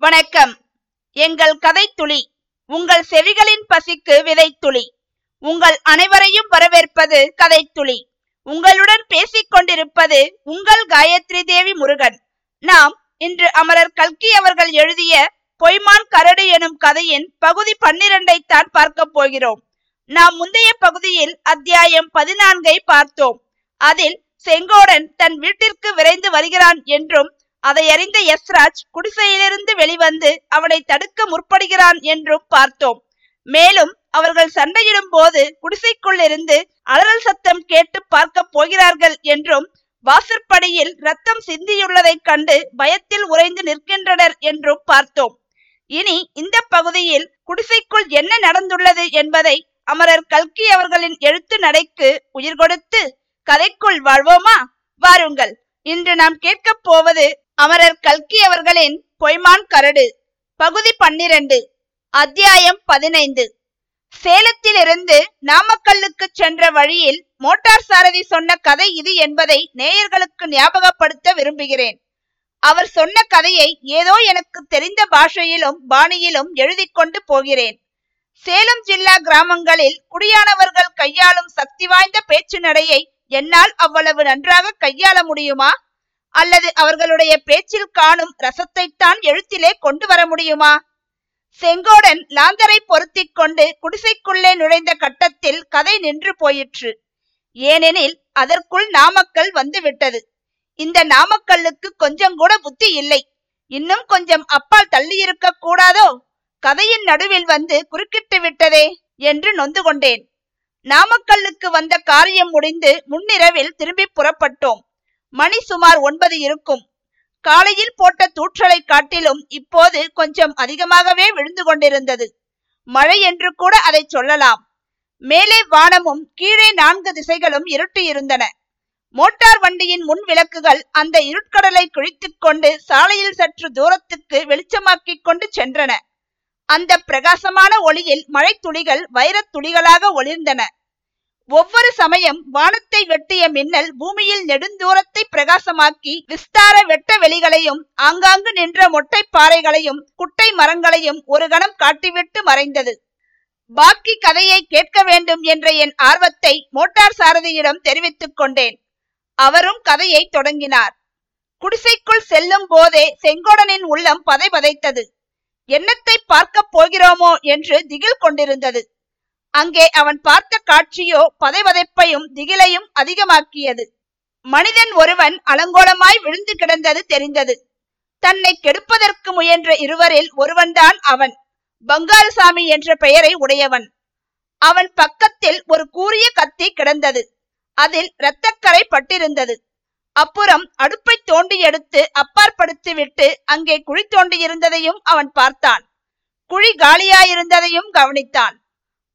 வணக்கம். எங்கள் கதைத்துளி உங்கள் செவிகளின் பசிக்கு விதைத்துளி. உங்கள் அனைவரையும் வரவேற்பது கதைத்துளி. உங்களுடன் பேசிக் கொண்டிருப்பது உங்கள் காயத்ரி தேவி முருகன். நாம் இன்று அமரர் கல்கி அவர்கள் எழுதிய பொய்மான் கரடு எனும் கதையின் பகுதி பன்னிரண்டை தான் பார்க்க போகிறோம். நாம் முந்தைய பகுதியில் அத்தியாயம் பதினான்கை பார்த்தோம். அதில் செங்கோடன் தன் வீட்டிற்கு விரைந்து வருகிறான் என்றும் அதை அறிந்த யஸ்ராஜ் குடிசையிலிருந்து வெளிவந்து அவனை தடுக்க முற்படுகிறான் என்றும் பார்த்தோம். மேலும் அவர்கள் சண்டையிடும் போது குடிசைக்குள் இருந்து அலறல் சத்தம் கேட்டு பார்க்க போகிறார்கள் என்றும் வாசற்படியில் ரத்தம் சிந்தியுள்ளதைக் கண்டு பயத்தில் உறைந்து நிற்கின்றனர் என்றும் பார்த்தோம். இனி இந்த பகுதியில் குடிசைக்குள் என்ன நடந்துள்ளது என்பதை அமரர் கல்கி அவர்களின் எழுத்து நடைக்கு உயிர் கொடுத்து கதைக்குள் வாழ்வோமா? வாருங்கள். இன்று நாம் கேட்கப் போவது அமரர் கல்கி அவர்களின் பொய்மான் கரடு பகுதி பன்னிரண்டு அத்தியாயம் பதினைந்து. சேலத்திலிருந்து நாமக்கல்லுக்கு சென்ற வழியில் மோட்டார் சாரதி சொன்ன கதை இது என்பதை நேயர்களுக்கு ஞாபகப்படுத்த விரும்புகிறேன். அவர் சொன்ன கதையை ஏதோ எனக்கு தெரிந்த பாஷையிலும் பாணியிலும் எழுதி கொண்டு போகிறேன். சேலம் ஜில்லா கிராமங்களில் குடியானவர்கள் கையாளும் சக்தி வாய்ந்த பேச்சு நடையை என்னால் அவ்வளவு நன்றாக கையாள முடியுமா? அல்லது அவர்களுடைய பேச்சில் காணும் ரசத்தைத்தான் எழுத்திலே கொண்டு வர முடியுமா? செங்கோடன் லாந்தரை பொருத்தி கொண்டு குடிசைக்குள்ளே நுழைந்த கட்டத்தில் கதை நின்று போயிற்று. ஏனெனில் அதற்குள் நாமக்கல் வந்து விட்டது இந்த நாமக்கல்லுக்கு கொஞ்சம் கூட புத்தி இல்லை. இன்னும் கொஞ்சம் அப்பால் தள்ளியிருக்க கூடாதோ? கதையின் நடுவில் வந்து குறுக்கிட்டு விட்டதே என்று நொந்து கொண்டேன். நாமக்கல்லுக்கு வந்த காரியம் முடிந்து முன்னிரவில் திரும்பி புறப்பட்டோம். மணி சுமார் ஒன்பது இருக்கும். காலையில் போட்ட தூற்றலை காட்டிலும் இப்போது கொஞ்சம் அதிகமாகவே விழுந்து கொண்டிருந்தது. மழை என்று கூட அதை சொல்லலாம். மேலே வானமும் கீழே நான்கு திசைகளும் இருட்டு இருந்தன மோட்டார் வண்டியின் முன் விளக்குகள் அந்த இருட்கடலை குழித்துக் கொண்டு சாலையில் சற்று தூரத்துக்கு வெளிச்சமாக்கிக் கொண்டு சென்றன. அந்த பிரகாசமான ஒளியில் மழை துளிகள் வைரத் துளிகளாக ஒளிர்ந்தன. ஒவ்வொரு சமயம் வானத்தை வெட்டிய மின்னல் பூமியில் நெடுந்தூரத்தை பிரகாசமாக்கி விஸ்தார வெட்ட வெளிகளையும் ஆங்காங்கு நின்ற மொட்டை பாறைகளையும் குட்டை மரங்களையும் ஒரு கணம் காட்டிவிட்டு மறைந்தது. பாக்கி கதையை கேட்க வேண்டும் என்ற என் ஆர்வத்தை மோட்டார் சாரதியிடம் தெரிவித்துக் கொண்டேன். அவரும் கதையை தொடங்கினார். குடிசைக்குள் செல்லும் போதே செங்கோடனின் உள்ளம் பதை பதைத்தது. என்னத்தை பார்க்க போகிறோமோ என்று திகில் கொண்டிருந்தது. அங்கே அவன் பார்த்த காட்சியோ பதைவதைப்பையும் திகிலையும் அதிகமாக்கியது. மனிதன் ஒருவன் அலங்கோலமாய் விழுந்து கிடந்தது தெரிந்தது. தன்னை கெடுப்பதற்கு முயன்ற இருவரில் ஒருவன்தான் அவன். பங்காரசாமி என்ற பெயரை உடையவன். அவன் பக்கத்தில் ஒரு கூரிய கத்தி கிடந்தது. அதில் இரத்தக்கரை பட்டிருந்தது. அப்புறம் அடுப்பை தோண்டி எடுத்து அப்பாற்படுத்தி விட்டு அங்கே குழி தோண்டியிருந்ததையும் அவன் பார்த்தான். குழி காலியாயிருந்ததையும் கவனித்தான்.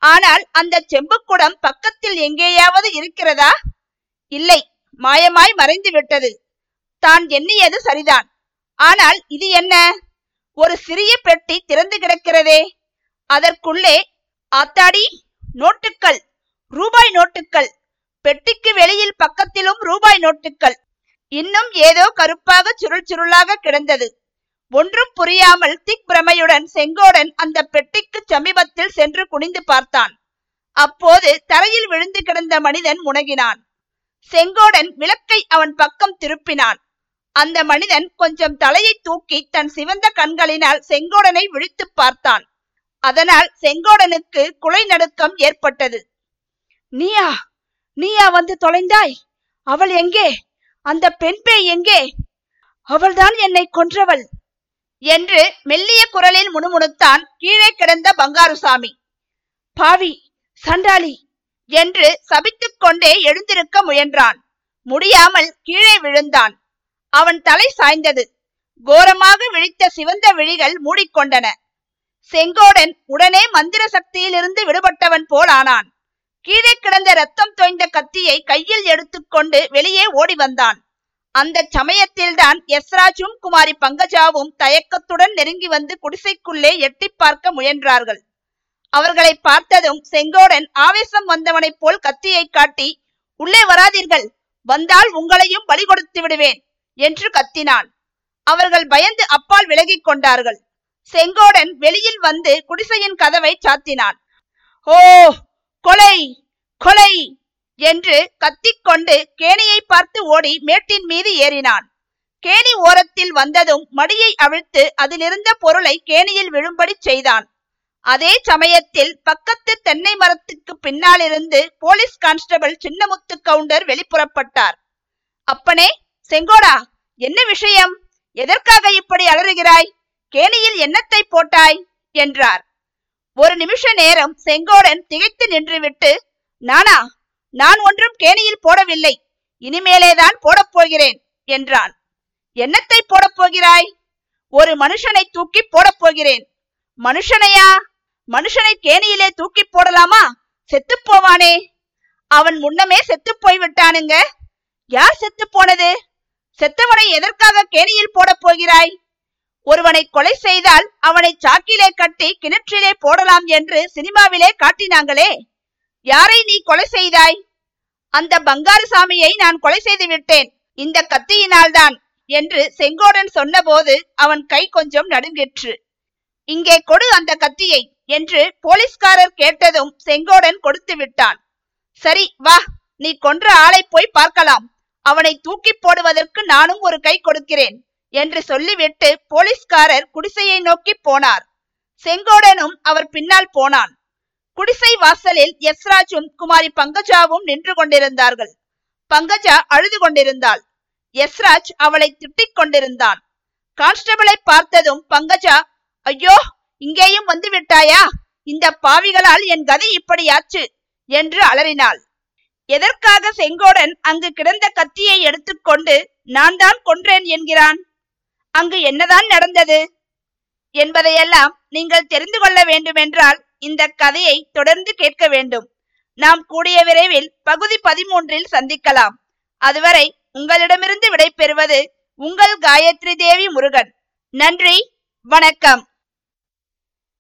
ஆனால் அந்த செம்புக்குடம் பக்கத்தில் எங்கேயாவது இருக்கிறதா? இல்லை மாயமாய் மறைந்து விட்டது. தான் எண்ணியது சரிதான். ஆனால் இது என்ன? ஒரு சிறிய பெட்டி திறந்து கிடக்கிறதே. அதற்குள்ளே ஆத்தாடி நோட்டுக்கள் ரூபாய் நோட்டுக்கள் பெட்டிக்கு வெளியில் பக்கத்திலும் ரூபாய் நோட்டுக்கள். இன்னும் ஏதோ கருப்பாக சுருள் சுருளாக கிடந்தது. ஒன்றும் புரியாமல் திக் பிரமையுடன் செங்கோடன் அந்த பெட்டிக்கு சமீபத்தில் சென்று குனிந்து பார்த்தான். அப்போது தரையில் விழுந்து கிடந்த மனிதன் முனகினான். செங்கோடன் விளக்கை அவன் பக்கம் திருப்பினான். அந்த மனிதன் கொஞ்சம் தலையை தூக்கி தன் சிவந்த கண்களினால் செங்கோடனை விழித்து பார்த்தான். அதனால் செங்கோடனுக்கு குலை நடுக்கம் ஏற்பட்டது. நீயா? நீயா வந்து தொலைந்தாய்? அவள் எங்கே? அந்த பெண் பேய் எங்கே? அவள்தான் என்னை கொன்றவள்? என்று மெல்லிய குரலில் முணுமுணுத்தான் கீழே கிடந்த பங்காருசாமி. பாவி சண்டாளி என்று சபித்துக் கொண்டே எழுந்திருக்க முயன்றான். முடியாமல் கீழே விழுந்தான். அவன் தலை சாய்ந்தது. கோரமாக விழித்த சிவந்த விழிகள் மூடிக்கொண்டன. செங்கோடன் உடனே மந்திர சக்தியிலிருந்து விடுபட்டவன் போல் ஆனான். கீழே கிடந்த ரத்தம் தோய்ந்த கத்தியை கையில் எடுத்துக்கொண்டு வெளியே ஓடி வந்தான். அந்த சமயத்தில்தான் யஸ்ராஜும் குமாரி பங்கஜாவும் தயக்கத்துடன் நெருங்கி வந்து குடிசைக்குள்ளே எட்டி பார்க்க முயன்றார்கள். அவர்களை பார்த்ததும் செங்கோடன் ஆவேசம் வந்தவனைப் போல் கத்தியை காட்டி உள்ளே வராதீர்கள். வந்தால் உங்களையும் பலி கொடுத்து விடுவேன் என்று கத்தினான். அவர்கள் பயந்து அப்பால் விலகிக் கொண்டார்கள். செங்கோடன் வெளியில் வந்து குடிசையின் கதவை சாத்தினான். ஓ கொலை கொலை! என்று கத்திக்கொண்டு கேணியை பார்த்து ஓடி மேட்டின் மீது ஏறினான். கேணி ஓரத்தில் வந்ததும் மடியை அவிழ்த்து அதிலிருந்த பொருளை கேணியில் விழும்படி செய்தான். அதே சமயத்தில் பக்கத்து தென்னை மரத்துக்கு பின்னாலிருந்து போலீஸ் கான்ஸ்டபிள் சின்னமுத்து கவுண்டர் வெளிப்புறப்பட்டார். அப்பனே செங்கோடா என்ன விஷயம்? எதற்காக இப்படி அலறுகிறாய்? கேணியில் என்னத்தை போட்டாய்? என்றார். ஒரு நிமிஷ நேரம் செங்கோடன் திகைத்து நின்றுவிட்டு நானா நான் ஒன்றும் கேணியில் போடவில்லை. இனிமேலேதான் போடப் போகிறேன் என்றான். என்னத்தை போடப் போகிறாய்? ஒரு மனுஷனை தூக்கி போடப் போகிறேன். மனுஷனையா? மனுஷனை கேணியிலே தூக்கி போடலாமா? செத்து போவானே. அவன் முன்னமே செத்து போய் விட்டானுங்க யார் செத்து போனது? செத்தவனை எதற்காக கேணியில் போடப் போகிறாய்? ஒருவனை கொலை செய்தால் அவனை சாக்கிலே கட்டி கிணற்றிலே போடலாம் என்று சினிமாவிலே காட்டினாங்களே. யாரை நீ கொலை செய்தாய்? அந்த பங்காரசாமியை நான் கொலை செய்து விட்டேன். இந்த கத்தியினால்தான் என்று செங்கோடன் சொன்னபோது அவன் கை கொஞ்சம் நடுங்கிற்று. இங்கே கொடு அந்த கத்தியை என்று போலீஸ்காரர் கேட்டதும் செங்கோடன் கொடுத்து விட்டான். சரி வா நீ கொன்ற ஆளை போய் பார்க்கலாம். அவனை தூக்கி போடுவதற்கு நானும் ஒரு கை கொடுக்கிறேன் என்று சொல்லிவிட்டு போலீஸ்காரர் குடிசையை நோக்கி போனார். செங்கோடனும் அவர் பின்னால் போனான். குடிசை வாசலில் யஸ்ராஜும் குமாரி பங்கஜாவும் நின்று கொண்டிருந்தார்கள். பங்கஜா அழுது கொண்டிருந்தாள். யஸ்ராஜ் அவளை திட்டிக் கொண்டிருந்தான். கான்ஸ்டபிளை பார்த்ததும் பங்கஜா ஐயோ இங்கேயும் வந்து விட்டாயா? இந்த பாவிகளால் என் கதை இப்படியாச்சு என்று அலறினாள். எதற்காக செங்கோடன் அங்கு கிடந்த கத்தியை எடுத்துக்கொண்டு நான் தான் கொன்றேன் என்கிறான். அங்கு என்னதான் நடந்தது? என்பதையெல்லாம் நீங்கள் தெரிந்து கொள்ள வேண்டுமென்றால் இந்த கதையை தொடர்ந்து கேட்க வேண்டும். நாம் கூடிய விரைவில் பகுதி பதிமூன்றில் சந்திக்கலாம். அதுவரை உங்களிடமிருந்து விடைபெறுவது உங்கள் காயத்ரி தேவி முருகன். நன்றி வணக்கம்.